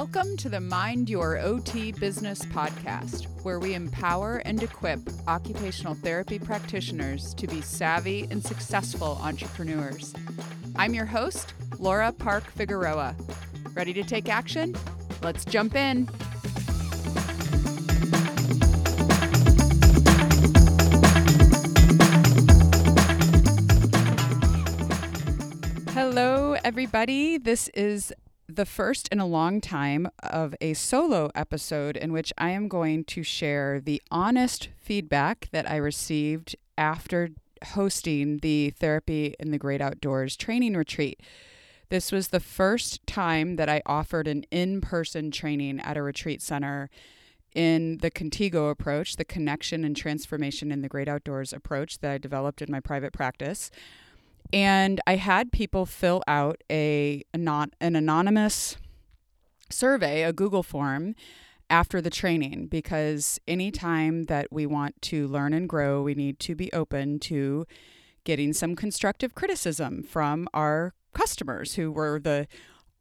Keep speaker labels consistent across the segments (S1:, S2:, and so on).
S1: Welcome to the Mind Your OT Business podcast, where we empower and equip occupational therapy practitioners to be savvy and successful entrepreneurs. I'm your host, Laura Park Figueroa. Ready to take action? Let's jump in. Hello, everybody. This is the first in a long time of a solo episode in which I am going to share the honest feedback that I received after hosting the Therapy in the Great Outdoors training retreat. This was the first time that I offered an in person training at a retreat center in the Contigo approach, the connection and transformation in the great outdoors approach that I developed in my private practice. And I had people fill out a not an anonymous survey, a Google form after the training because anytime that we want to learn and grow, we need to be open to getting some constructive criticism from our customers who were the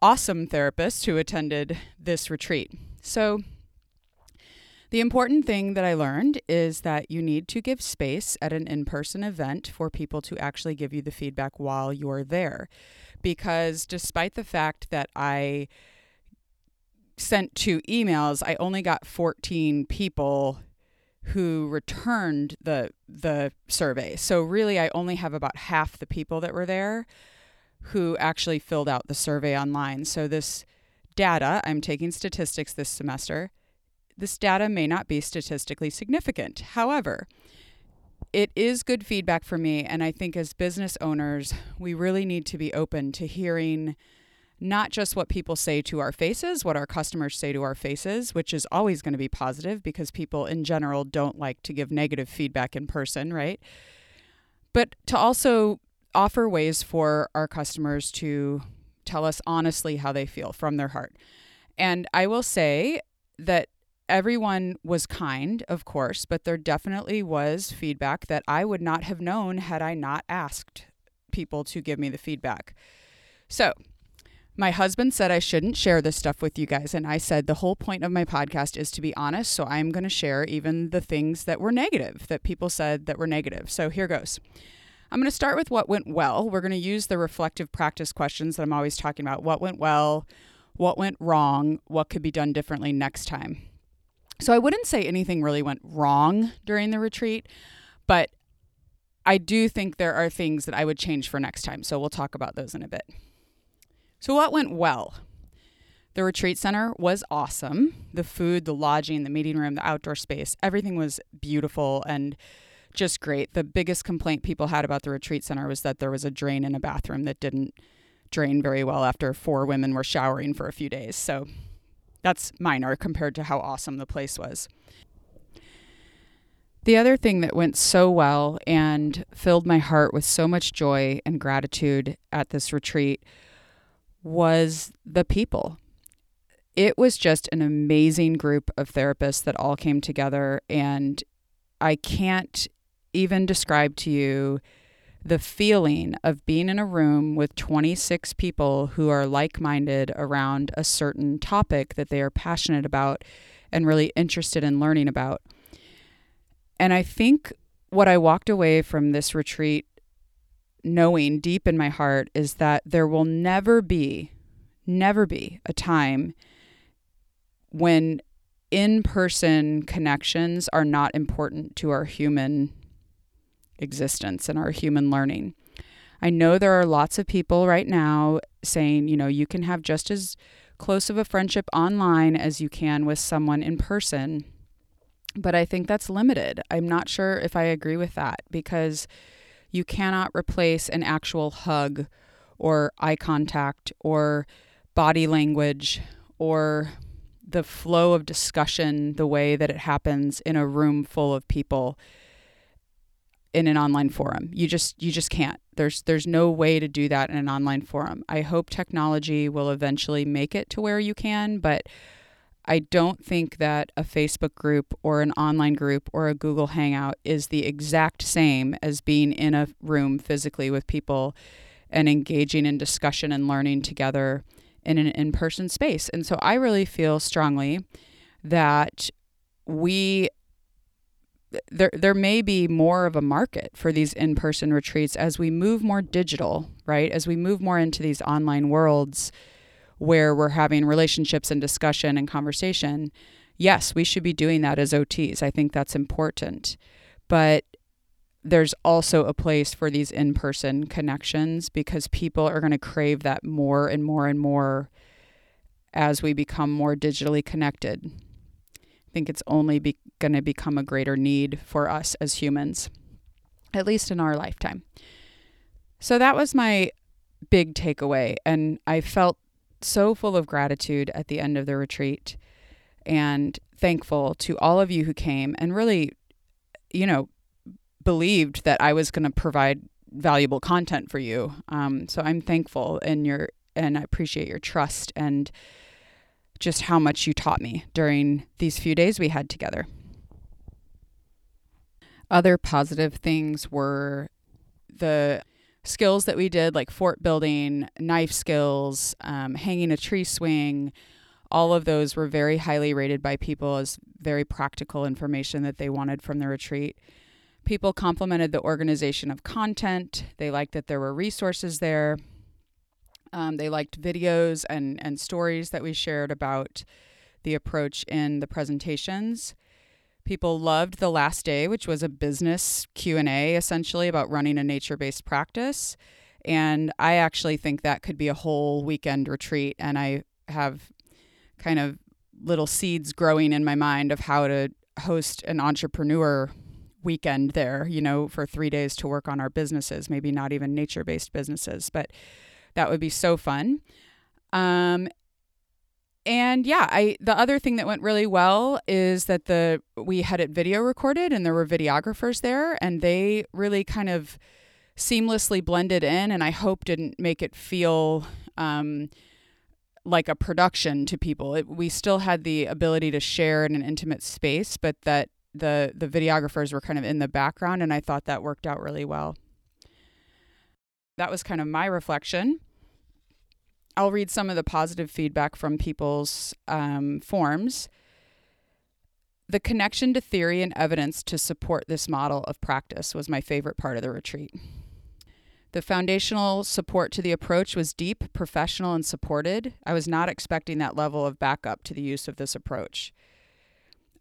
S1: awesome therapists who attended this retreat. So the important thing that I learned is that you need to give space at an in person event for people to actually give you the feedback while you're there. Because despite the fact that I sent two emails, I only got 14 people who returned the the survey. So really I only have about half the people that were there who actually filled out the survey online. So this data, I'm taking statistics this semester, this data may not be statistically significant. However, it is good feedback for me. And I think as business owners, we really need to be open to hearing not just what people say to our faces, what our customers say to our faces, which is always going to be positive because people in general don't like to give negative feedback in person, right? But to also offer ways for our customers to tell us honestly how they feel from their heart. And I will say that everyone was kind, of course, but there definitely was feedback that I would not have known had I not asked people to give me the feedback. So, my husband said I shouldn't share this stuff with you guys. And I said the whole point of my podcast is to be honest. So I'm going to share even the things that were negative, that people said that were negative. So here goes. I'm going to start with what went well. We're going to use the reflective practice questions that I'm always talking about. What went well? What went wrong? What could be done differently next time? So I wouldn't say anything really went wrong during the retreat, but I do think there are things that I would change for next time. So we'll talk about those in a bit. So, what went well? The retreat center was awesome. The food, the lodging, the meeting room, the outdoor space, everything was beautiful and just great. The biggest complaint people had about the retreat center was that there was a drain in a bathroom that didn't drain very well after four women were showering for a few days. So, that's minor compared to how awesome the place was. The other thing that went so well and filled my heart with so much joy and gratitude at this retreat was the people. It was just an amazing group of therapists that all came together, and I can't even describe to you the feeling of being in a room with 26 people who are like minded around a certain topic that they are passionate about and really interested in learning about. And I think what I walked away from this retreat knowing deep in my heart is that there will never be, never be a time when in person connections are not important to our human existence and our human learning. I know there are lots of people right now saying, you know, you can have just as close of a friendship online as you can with someone in person. But I think that's limited. I'm not sure if I agree with that because you cannot replace an actual hug or eye contact or body language or the flow of discussion the way that it happens in a room full of people in an online forum. You just you just can't. There's there's no way to do that in an online forum. I hope technology will eventually make it to where you can, but I don't think that a Facebook group or an online group or a Google Hangout is the exact same as being in a room physically with people and engaging in discussion and learning together in an in person space. And so I really feel strongly that we there there may be more of a market for these in-person retreats as we move more digital, right? As we move more into these online worlds where we're having relationships and discussion and conversation. Yes, we should be doing that as OTs. I think that's important. But there's also a place for these in-person connections because people are going to crave that more and more and more as we become more digitally connected. I think it's only be- going to become a greater need for us as humans, at least in our lifetime. So that was my big takeaway. And I felt so full of gratitude at the end of the retreat and thankful to all of you who came and really, you know, believed that I was going to provide valuable content for you. Um, so I'm thankful and your and I appreciate your trust and just how much you taught me during these few days we had together. Other positive things were the skills that we did, like fort building, knife skills, um, hanging a tree swing. All of those were very highly rated by people as very practical information that they wanted from the retreat. People complimented the organization of content. They liked that there were resources there. Um, they liked videos and, and stories that we shared about the approach in the presentations. People loved the last day, which was a business Q&A essentially about running a nature-based practice. And I actually think that could be a whole weekend retreat and I have kind of little seeds growing in my mind of how to host an entrepreneur weekend there, you know, for 3 days to work on our businesses, maybe not even nature-based businesses, but that would be so fun. Um, and yeah, I the other thing that went really well is that the we had it video recorded and there were videographers there and they really kind of seamlessly blended in and I hope didn't make it feel um, like a production to people. It, we still had the ability to share in an intimate space, but that the the videographers were kind of in the background and I thought that worked out really well that was kind of my reflection. I'll read some of the positive feedback from people's um, forms. The connection to theory and evidence to support this model of practice was my favorite part of the retreat. The foundational support to the approach was deep, professional, and supported. I was not expecting that level of backup to the use of this approach.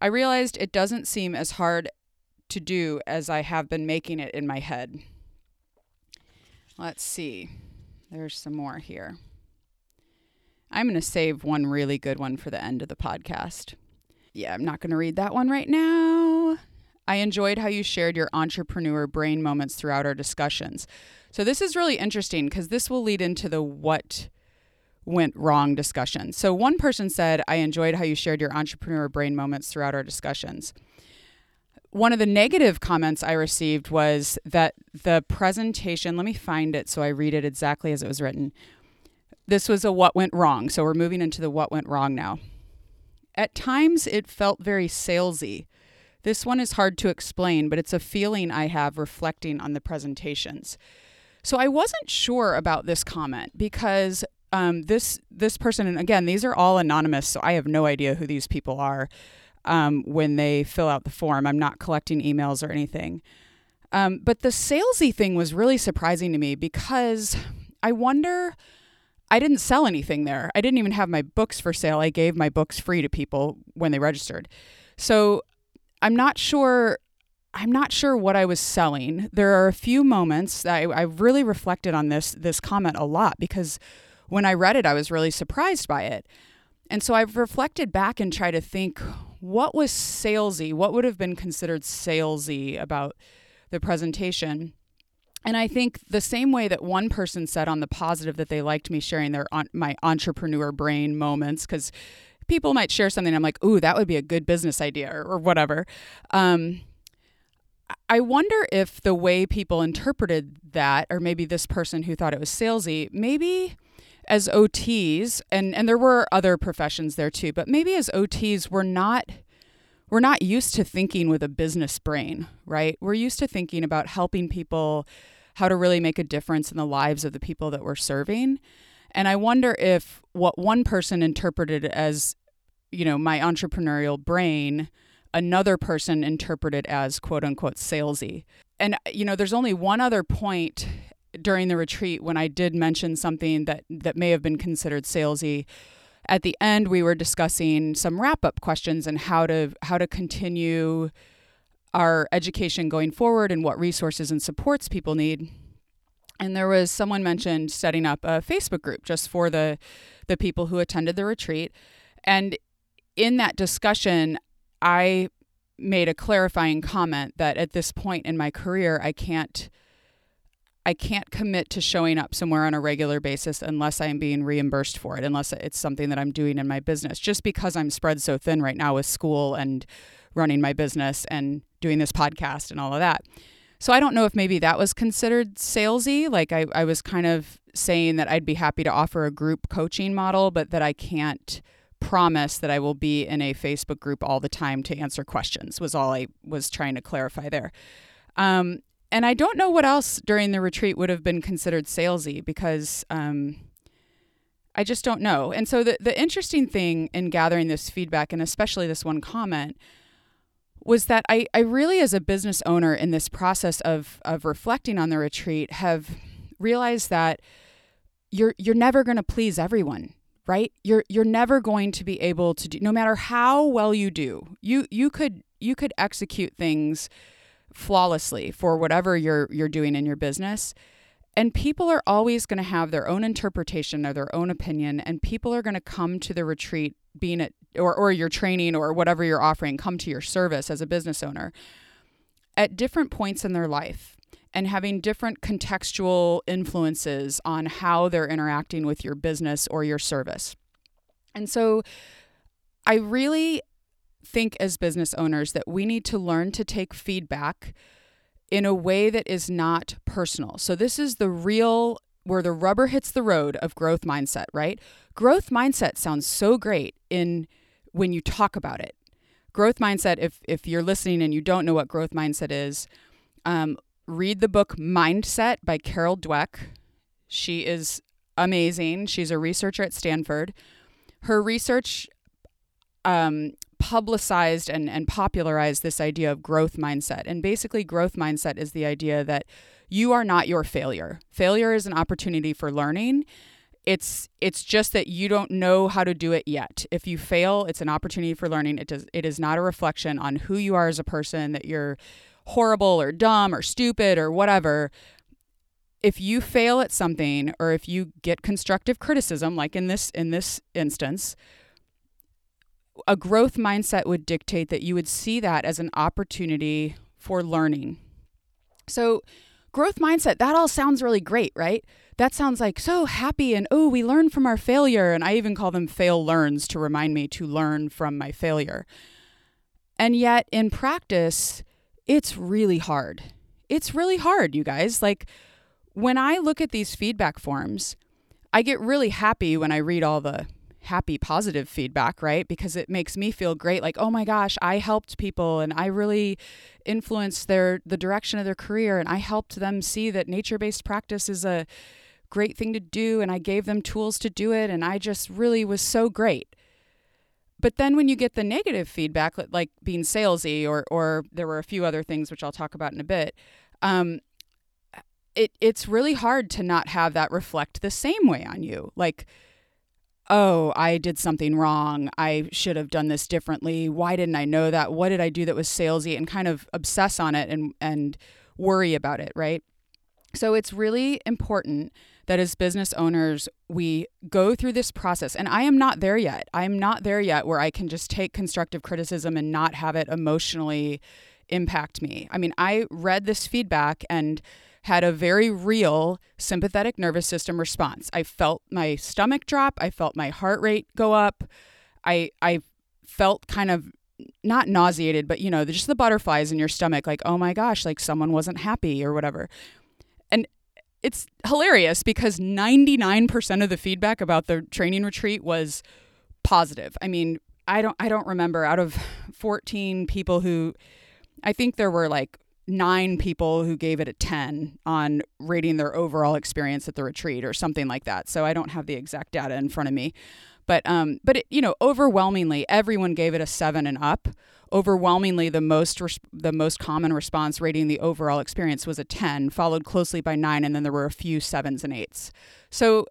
S1: I realized it doesn't seem as hard to do as I have been making it in my head. Let's see. There's some more here. I'm going to save one really good one for the end of the podcast. Yeah, I'm not going to read that one right now. I enjoyed how you shared your entrepreneur brain moments throughout our discussions. So, this is really interesting because this will lead into the what went wrong discussion. So, one person said, I enjoyed how you shared your entrepreneur brain moments throughout our discussions one of the negative comments I received was that the presentation, let me find it so I read it exactly as it was written. This was a what went wrong. So we're moving into the what went wrong now. At times, it felt very salesy. This one is hard to explain, but it's a feeling I have reflecting on the presentations. So I wasn't sure about this comment because um, this this person, and again, these are all anonymous, so I have no idea who these people are um, when they fill out the form. I'm not collecting emails or anything. Um, but the salesy thing was really surprising to me because I wonder. I didn't sell anything there. I didn't even have my books for sale. I gave my books free to people when they registered. So I'm not sure. I'm not sure what I was selling. There are a few moments that I, I really reflected on this this comment a lot because when I read it, I was really surprised by it. And so I've reflected back and tried to think what was salesy, what would have been considered salesy about the presentation. And I think the same way that one person said on the positive that they liked me sharing their my entrepreneur brain moments because people might share something I'm like, "Ooh, that would be a good business idea" or, or whatever. Um, I wonder if the way people interpreted that, or maybe this person who thought it was salesy, maybe as OTs, and and there were other professions there too, but maybe as OTs we're not we're not used to thinking with a business brain, right? We're used to thinking about helping people, how to really make a difference in the lives of the people that we're serving. And I wonder if what one person interpreted as, you know, my entrepreneurial brain, another person interpreted as quote unquote salesy. And, you know, there's only one other point during the retreat when I did mention something that, that may have been considered salesy. At the end, we were discussing some wrap up questions and how to how to continue our education going forward and what resources and supports people need. And there was someone mentioned setting up a Facebook group just for the the people who attended the retreat. And in that discussion, I made a clarifying comment that at this point in my career, I can't I can't commit to showing up somewhere on a regular basis unless I am being reimbursed for it, unless it's something that I'm doing in my business. Just because I'm spread so thin right now with school and running my business and doing this podcast and all of that. So I don't know if maybe that was considered salesy. Like I, I was kind of saying that I'd be happy to offer a group coaching model, but that I can't promise that I will be in a Facebook group all the time to answer questions, was all I was trying to clarify there. Um, and I don't know what else during the retreat would have been considered salesy because um, I just don't know. And so the, the interesting thing in gathering this feedback, and especially this one comment, was that I, I really, as a business owner in this process of, of reflecting on the retreat, have realized that you're you're never going to please everyone, right? You're you're never going to be able to do no matter how well you do. You you could you could execute things flawlessly for whatever you're you're doing in your business. And people are always going to have their own interpretation or their own opinion and people are going to come to the retreat being at or, or your training or whatever you're offering come to your service as a business owner at different points in their life and having different contextual influences on how they're interacting with your business or your service. And so I really think as business owners that we need to learn to take feedback in a way that is not personal. So this is the real where the rubber hits the road of growth mindset, right? Growth mindset sounds so great in when you talk about it. Growth mindset, if, if you're listening and you don't know what growth mindset is, um, read the book Mindset by Carol Dweck. She is amazing. She's a researcher at Stanford. Her research um, publicized and, and popularized this idea of growth mindset. And basically, growth mindset is the idea that you are not your failure. Failure is an opportunity for learning it's it's just that you don't know how to do it yet. If you fail, it's an opportunity for learning. It does it is not a reflection on who you are as a person that you're horrible or dumb or stupid or whatever. If you fail at something or if you get constructive criticism like in this in this instance, a growth mindset would dictate that you would see that as an opportunity for learning. So, growth mindset, that all sounds really great, right? that sounds like so happy and oh, we learn from our failure. And I even call them fail learns to remind me to learn from my failure. And yet in practice, it's really hard. It's really hard, you guys. Like when I look at these feedback forms, I get really happy when I read all the happy positive feedback, right? Because it makes me feel great like, "Oh my gosh, I helped people and I really influenced their the direction of their career and I helped them see that nature-based practice is a great thing to do and I gave them tools to do it and I just really was so great. But then when you get the negative feedback, like being salesy, or or there were a few other things which I'll talk about in a bit, um, it it's really hard to not have that reflect the same way on you. Like, oh, I did something wrong. I should have done this differently. Why didn't I know that? What did I do that was salesy? And kind of obsess on it and and worry about it, right? So it's really important that as business owners, we go through this process. And I am not there yet. I'm not there yet where I can just take constructive criticism and not have it emotionally impact me. I mean, I read this feedback and had a very real sympathetic nervous system response. I felt my stomach drop, I felt my heart rate go up. I I felt kind of not nauseated, but you know, just the butterflies in your stomach like, "Oh my gosh, like someone wasn't happy or whatever." And it's hilarious because 99% of the feedback about the training retreat was positive. I mean, I don't I don't remember out of 14 people who I think there were like nine people who gave it a 10 on rating their overall experience at the retreat or something like that. So I don't have the exact data in front of me. But um, but it, you know, overwhelmingly, everyone gave it a seven and up. Overwhelmingly, the most res- the most common response rating the overall experience was a ten, followed closely by nine, and then there were a few sevens and eights. So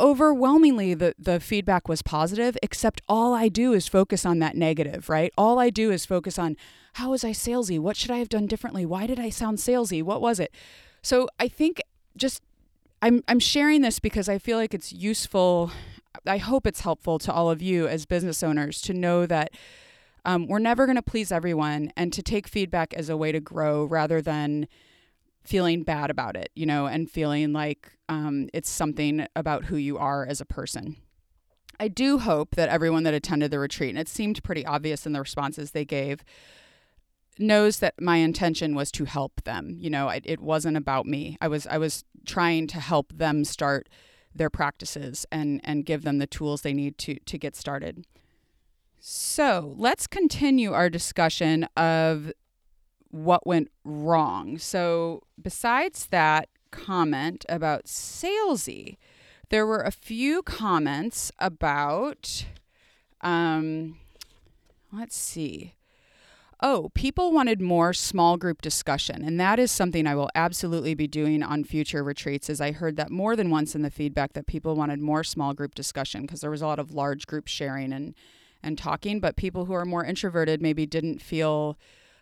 S1: overwhelmingly the the feedback was positive except all I do is focus on that negative, right? All I do is focus on how was I salesy? What should I have done differently? Why did I sound salesy? What was it? So I think just I'm I'm sharing this because I feel like it's useful. I hope it's helpful to all of you as business owners to know that um, we're never going to please everyone and to take feedback as a way to grow rather than feeling bad about it, you know, and feeling like um, it's something about who you are as a person. I do hope that everyone that attended the retreat, and it seemed pretty obvious in the responses they gave, knows that my intention was to help them. You know, it, it wasn't about me. I was I was trying to help them start their practices and and give them the tools they need to to get started. So let's continue our discussion of what went wrong. So, besides that comment about salesy, there were a few comments about, um, let's see. Oh, people wanted more small group discussion, and that is something I will absolutely be doing on future retreats. As I heard that more than once in the feedback that people wanted more small group discussion because there was a lot of large group sharing and and talking, but people who are more introverted maybe didn't feel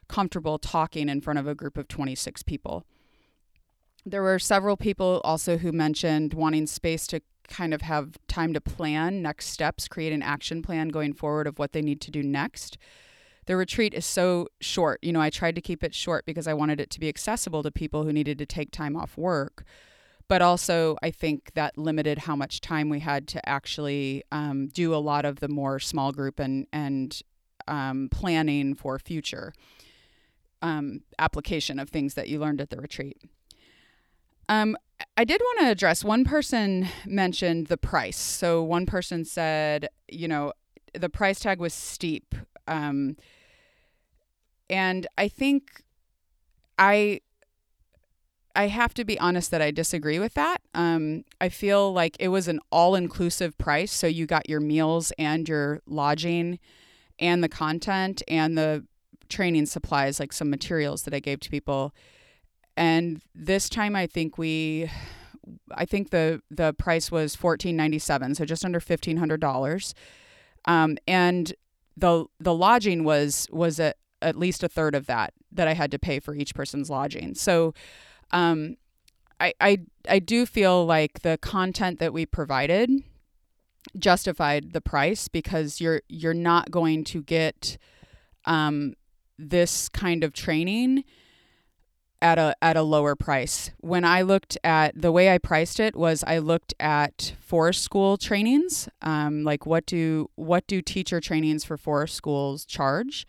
S1: comfortable talking in front of a group of 26 people. There were several people also who mentioned wanting space to kind of have time to plan next steps, create an action plan going forward of what they need to do next. The retreat is so short. You know, I tried to keep it short because I wanted it to be accessible to people who needed to take time off work. But also, I think that limited how much time we had to actually um, do a lot of the more small group and, and um, planning for future um, application of things that you learned at the retreat. Um, I did want to address one person mentioned the price. So one person said, you know, the price tag was steep. Um, and I think I I have to be honest that I disagree with that. Um, I feel like it was an all inclusive price. So you got your meals and your lodging and the content and the training supplies, like some materials that I gave to people. And this time, I think we, I think the the price was fourteen ninety seven, so just under fifteen hundred dollars. Um, and the the lodging was was at, at least a third of that that I had to pay for each person's lodging. So, um, I I I do feel like the content that we provided justified the price because you're you're not going to get um, this kind of training at a at a lower price. When I looked at the way I priced it was I looked at forest school trainings, um, like what do what do teacher trainings for forest schools charge?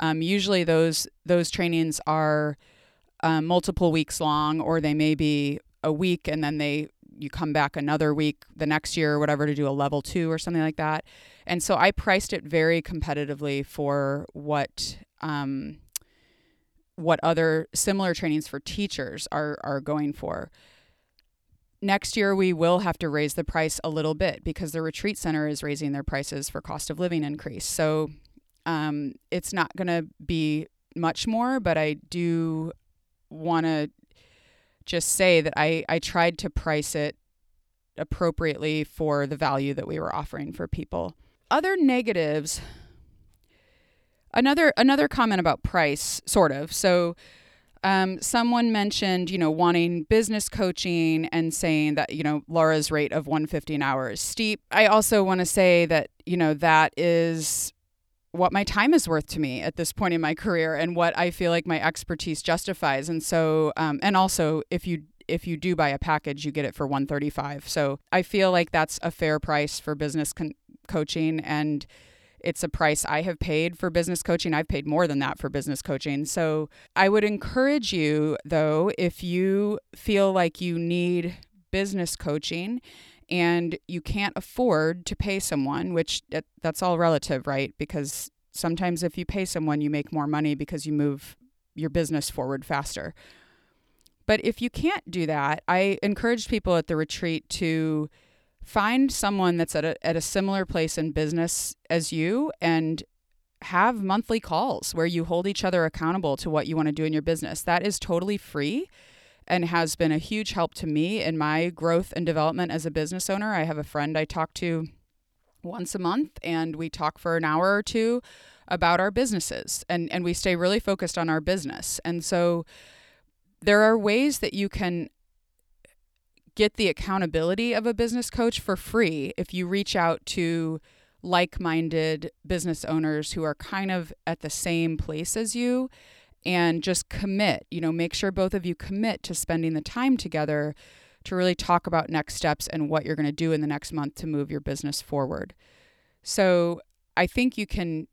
S1: Um, usually those those trainings are um, multiple weeks long, or they may be a week and then they you come back another week the next year or whatever to do a level two or something like that. And so I priced it very competitively for what um, what other similar trainings for teachers are are going for. Next year, we will have to raise the price a little bit because the retreat center is raising their prices for cost of living increase. So um, it's not going to be much more, but I do want to just say that I, I tried to price it appropriately for the value that we were offering for people. Other negatives another another comment about price sort of so um, someone mentioned you know wanting business coaching and saying that you know laura's rate of 150 an hour is steep i also want to say that you know that is what my time is worth to me at this point in my career and what i feel like my expertise justifies and so um, and also if you if you do buy a package you get it for 135 so i feel like that's a fair price for business con- coaching and it's a price I have paid for business coaching. I've paid more than that for business coaching. So I would encourage you, though, if you feel like you need business coaching and you can't afford to pay someone, which that's all relative, right? Because sometimes if you pay someone, you make more money because you move your business forward faster. But if you can't do that, I encourage people at the retreat to find someone that's at a, at a similar place in business as you and have monthly calls where you hold each other accountable to what you want to do in your business. That is totally free and has been a huge help to me in my growth and development as a business owner. I have a friend I talk to once a month and we talk for an hour or two about our businesses and and we stay really focused on our business. And so there are ways that you can get the accountability of a business coach for free if you reach out to like minded business owners who are kind of at the same place as you and just commit. You know, make sure both of you commit to spending the time together to really talk about next steps and what you're going to do in the next month to move your business forward. So I think you can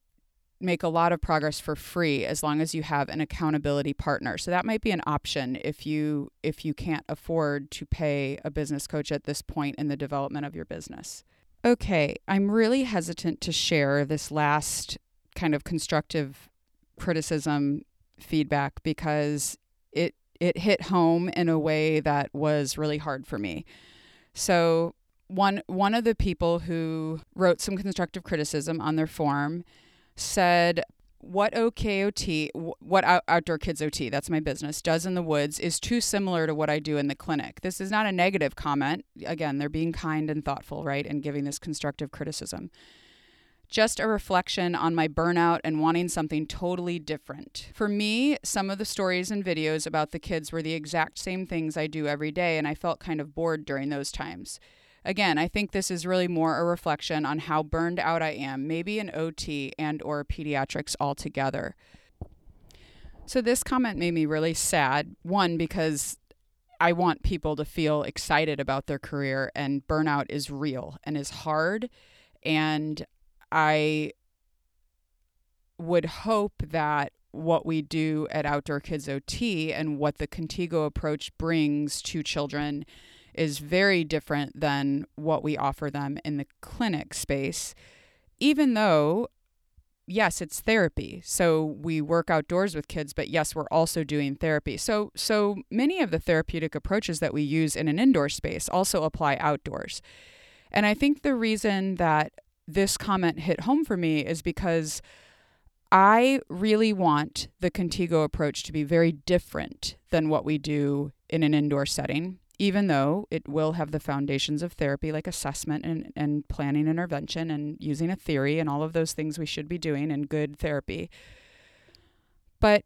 S1: make a lot of progress for free as long as you have an accountability partner. So that might be an option if you if you can't afford to pay a business coach at this point in the development of your business. Okay, I'm really hesitant to share this last kind of constructive criticism feedback because it it hit home in a way that was really hard for me. So one one of the people who wrote some constructive criticism on their form said what OKOT, what Outdoor Kids OT, that's my business, does in the woods is too similar to what I do in the clinic. This is not a negative comment. Again, they're being kind and thoughtful, right? And giving this constructive criticism. Just a reflection on my burnout and wanting something totally different. For me, some of the stories and videos about the kids were the exact same things I do every day, and I felt kind of bored during those times. Again, I think this is really more a reflection on how burned out I am, maybe in OT and or pediatrics altogether. So this comment made me really sad. One because I want people to feel excited about their career and burnout is real and is hard and I would hope that what we do at Outdoor Kids OT and what the Contigo approach brings to children is very different than what we offer them in the clinic space, even though, yes, it's therapy. So we work outdoors with kids, but yes, we're also doing therapy. So, so many of the therapeutic approaches that we use in an indoor space also apply outdoors. And I think the reason that this comment hit home for me is because I really want the Contigo approach to be very different than what we do in an indoor setting even though it will have the foundations of therapy like assessment and, and planning intervention and using a theory and all of those things we should be doing in good therapy. But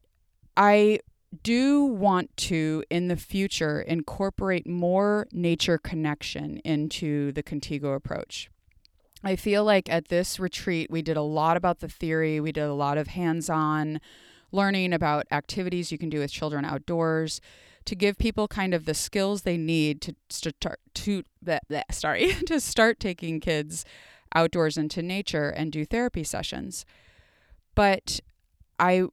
S1: I do want to, in the future, incorporate more nature connection into the Contigo approach. I feel like at this retreat, we did a lot about the theory, we did a lot of hands on learning about activities you can do with children outdoors to give people kind of the skills they need to start to that sorry to start taking kids outdoors into nature and do therapy sessions. But I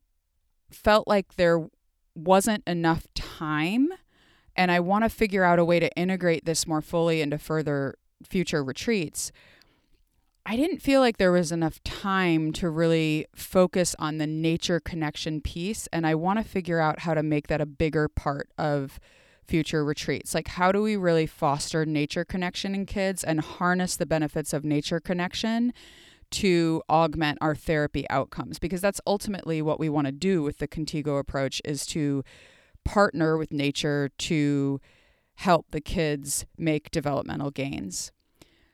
S1: felt like there wasn't enough time and I want to figure out a way to integrate this more fully into further future retreats. I didn't feel like there was enough time to really focus on the nature connection piece. And I want to figure out how to make that a bigger part of future retreats. Like, how do we really foster nature connection in kids and harness the benefits of nature connection to augment our therapy outcomes? Because that's ultimately what we want to do with the Contigo approach is to partner with nature to help the kids make developmental gains.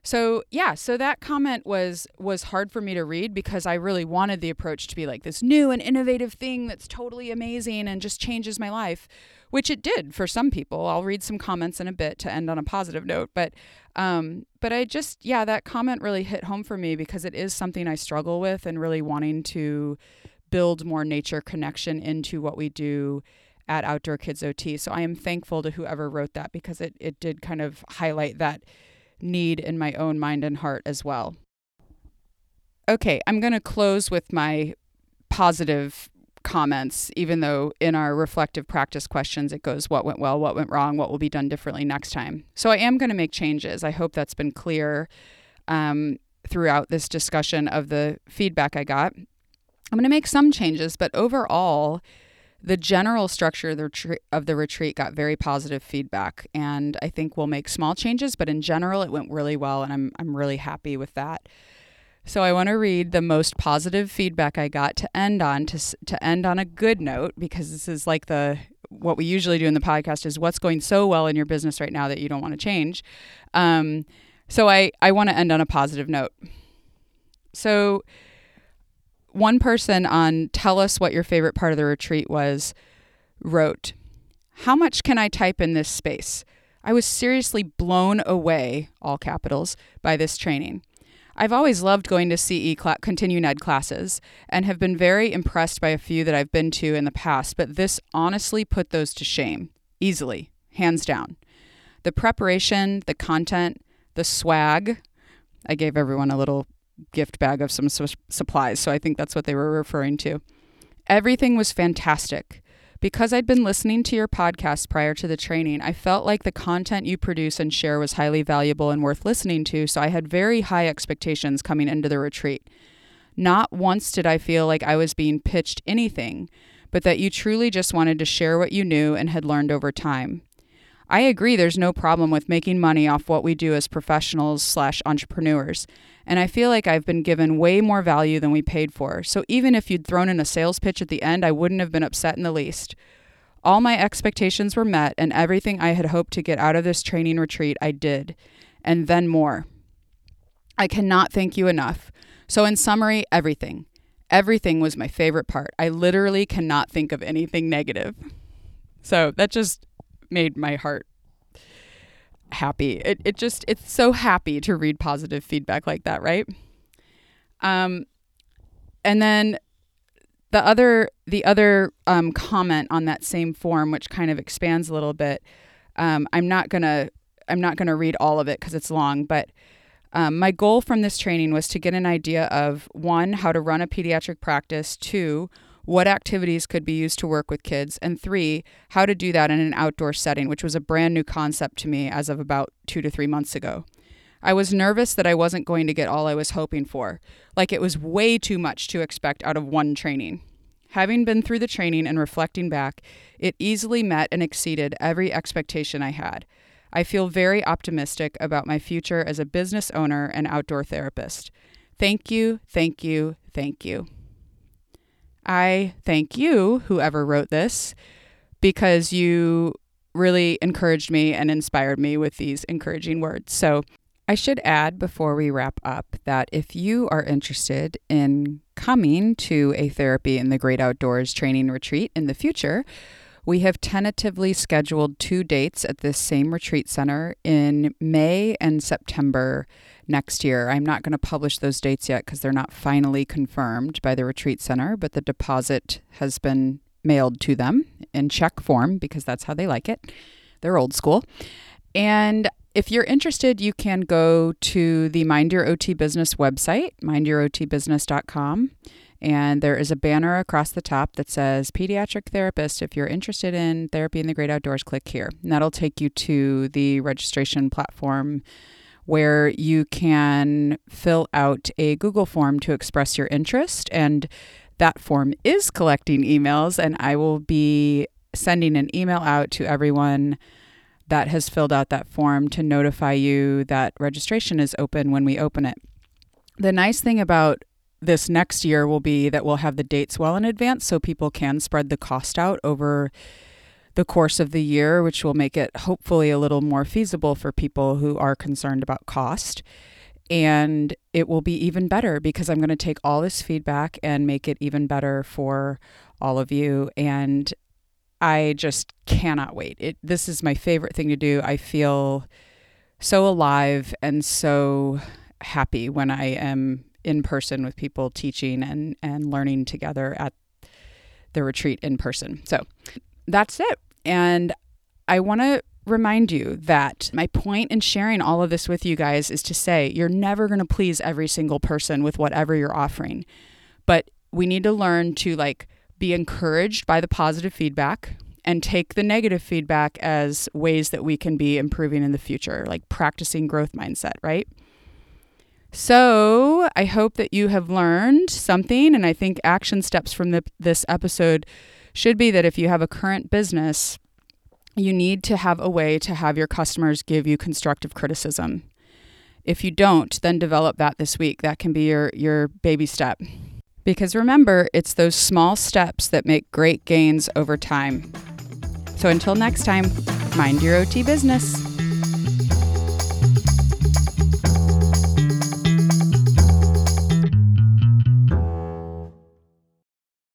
S1: So yeah, so that comment was was hard for me to read because I really wanted the approach to be like this new and innovative thing that's totally amazing and just changes my life, which it did for some people. I'll read some comments in a bit to end on a positive note, but um, but I just yeah, that comment really hit home for me because it is something I struggle with and really wanting to build more nature connection into what we do at Outdoor Kids OT. So I am thankful to whoever wrote that because it it did kind of highlight that need in my own mind and heart as well. Okay, I'm going to close with my positive comments, even though in our reflective practice questions it goes what went well, what went wrong, what will be done differently next time. So I am going to make changes. I hope that's been clear um, throughout this discussion of the feedback I got. I'm going to make some changes, but overall, the general structure of the, retreat, of the retreat got very positive feedback, and I think we'll make small changes, but in general, it went really well, and I'm, I'm really happy with that. So I want to read the most positive feedback I got to end on to to end on a good note because this is like the what we usually do in the podcast is what's going so well in your business right now that you don't want to change. Um, so I I want to end on a positive note. So one person on tell us what your favorite part of the retreat was wrote, "How much can I type in this space?" I was seriously blown away, all capitals, by this training. I've always loved going to CE cl- continuing ed classes and have been very impressed by a few that I've been to in the past, but this honestly put those to shame, easily, hands down. The preparation, the content, the swag. I gave everyone a little gift bag of some su- supplies, so I think that's what they were referring to. Everything was fantastic. Because I'd been listening to your podcast prior to the training, I felt like the content you produce and share was highly valuable and worth listening to, so I had very high expectations coming into the retreat. Not once did I feel like I was being pitched anything, but that you truly just wanted to share what you knew and had learned over time. I agree there's no problem with making money off what we do as professionals slash entrepreneurs. And I feel like I've been given way more value than we paid for. So even if you'd thrown in a sales pitch at the end, I wouldn't have been upset in the least. All my expectations were met, and everything I had hoped to get out of this training retreat, I did, and then more. I cannot thank you enough. So, in summary, everything. Everything was my favorite part. I literally cannot think of anything negative. So, that just made my heart happy. It it just it's so happy to read positive feedback like that, right? Um and then the other the other um, comment on that same form which kind of expands a little bit um, i'm not gonna i'm not gonna read all of it because it's long but um, my goal from this training was to get an idea of one how to run a pediatric practice two what activities could be used to work with kids, and three, how to do that in an outdoor setting, which was a brand new concept to me as of about two to three months ago. I was nervous that I wasn't going to get all I was hoping for, like it was way too much to expect out of one training. Having been through the training and reflecting back, it easily met and exceeded every expectation I had. I feel very optimistic about my future as a business owner and outdoor therapist. Thank you, thank you, thank you. I thank you, whoever wrote this, because you really encouraged me and inspired me with these encouraging words. So, I should add before we wrap up that if you are interested in coming to a therapy in the great outdoors training retreat in the future, we have tentatively scheduled two dates at this same retreat center in May and September next year. I'm not going to publish those dates yet because they're not finally confirmed by the retreat center, but the deposit has been mailed to them in check form because that's how they like it. They're old school. And if you're interested, you can go to the Mind Your OT Business website, mindyourotbusiness.com. And there is a banner across the top that says Pediatric Therapist. If you're interested in therapy in the great outdoors, click here. And that'll take you to the registration platform where you can fill out a Google form to express your interest. And that form is collecting emails, and I will be sending an email out to everyone that has filled out that form to notify you that registration is open when we open it. The nice thing about this next year will be that we'll have the dates well in advance so people can spread the cost out over the course of the year, which will make it hopefully a little more feasible for people who are concerned about cost. And it will be even better because I'm going to take all this feedback and make it even better for all of you. And I just cannot wait. It, this is my favorite thing to do. I feel so alive and so happy when I am in person with people teaching and, and learning together at the retreat in person. So that's it. And I want to remind you that my point in sharing all of this with you guys is to say you're never going to please every single person with whatever you're offering. But we need to learn to like be encouraged by the positive feedback and take the negative feedback as ways that we can be improving in the future, like practicing growth mindset, right? So, I hope that you have learned something and I think action steps from the, this episode should be that if you have a current business, you need to have a way to have your customers give you constructive criticism. If you don't, then develop that this week. That can be your, your baby step. Because remember, it's those small steps that make great gains over time. So until next time, mind your OT business.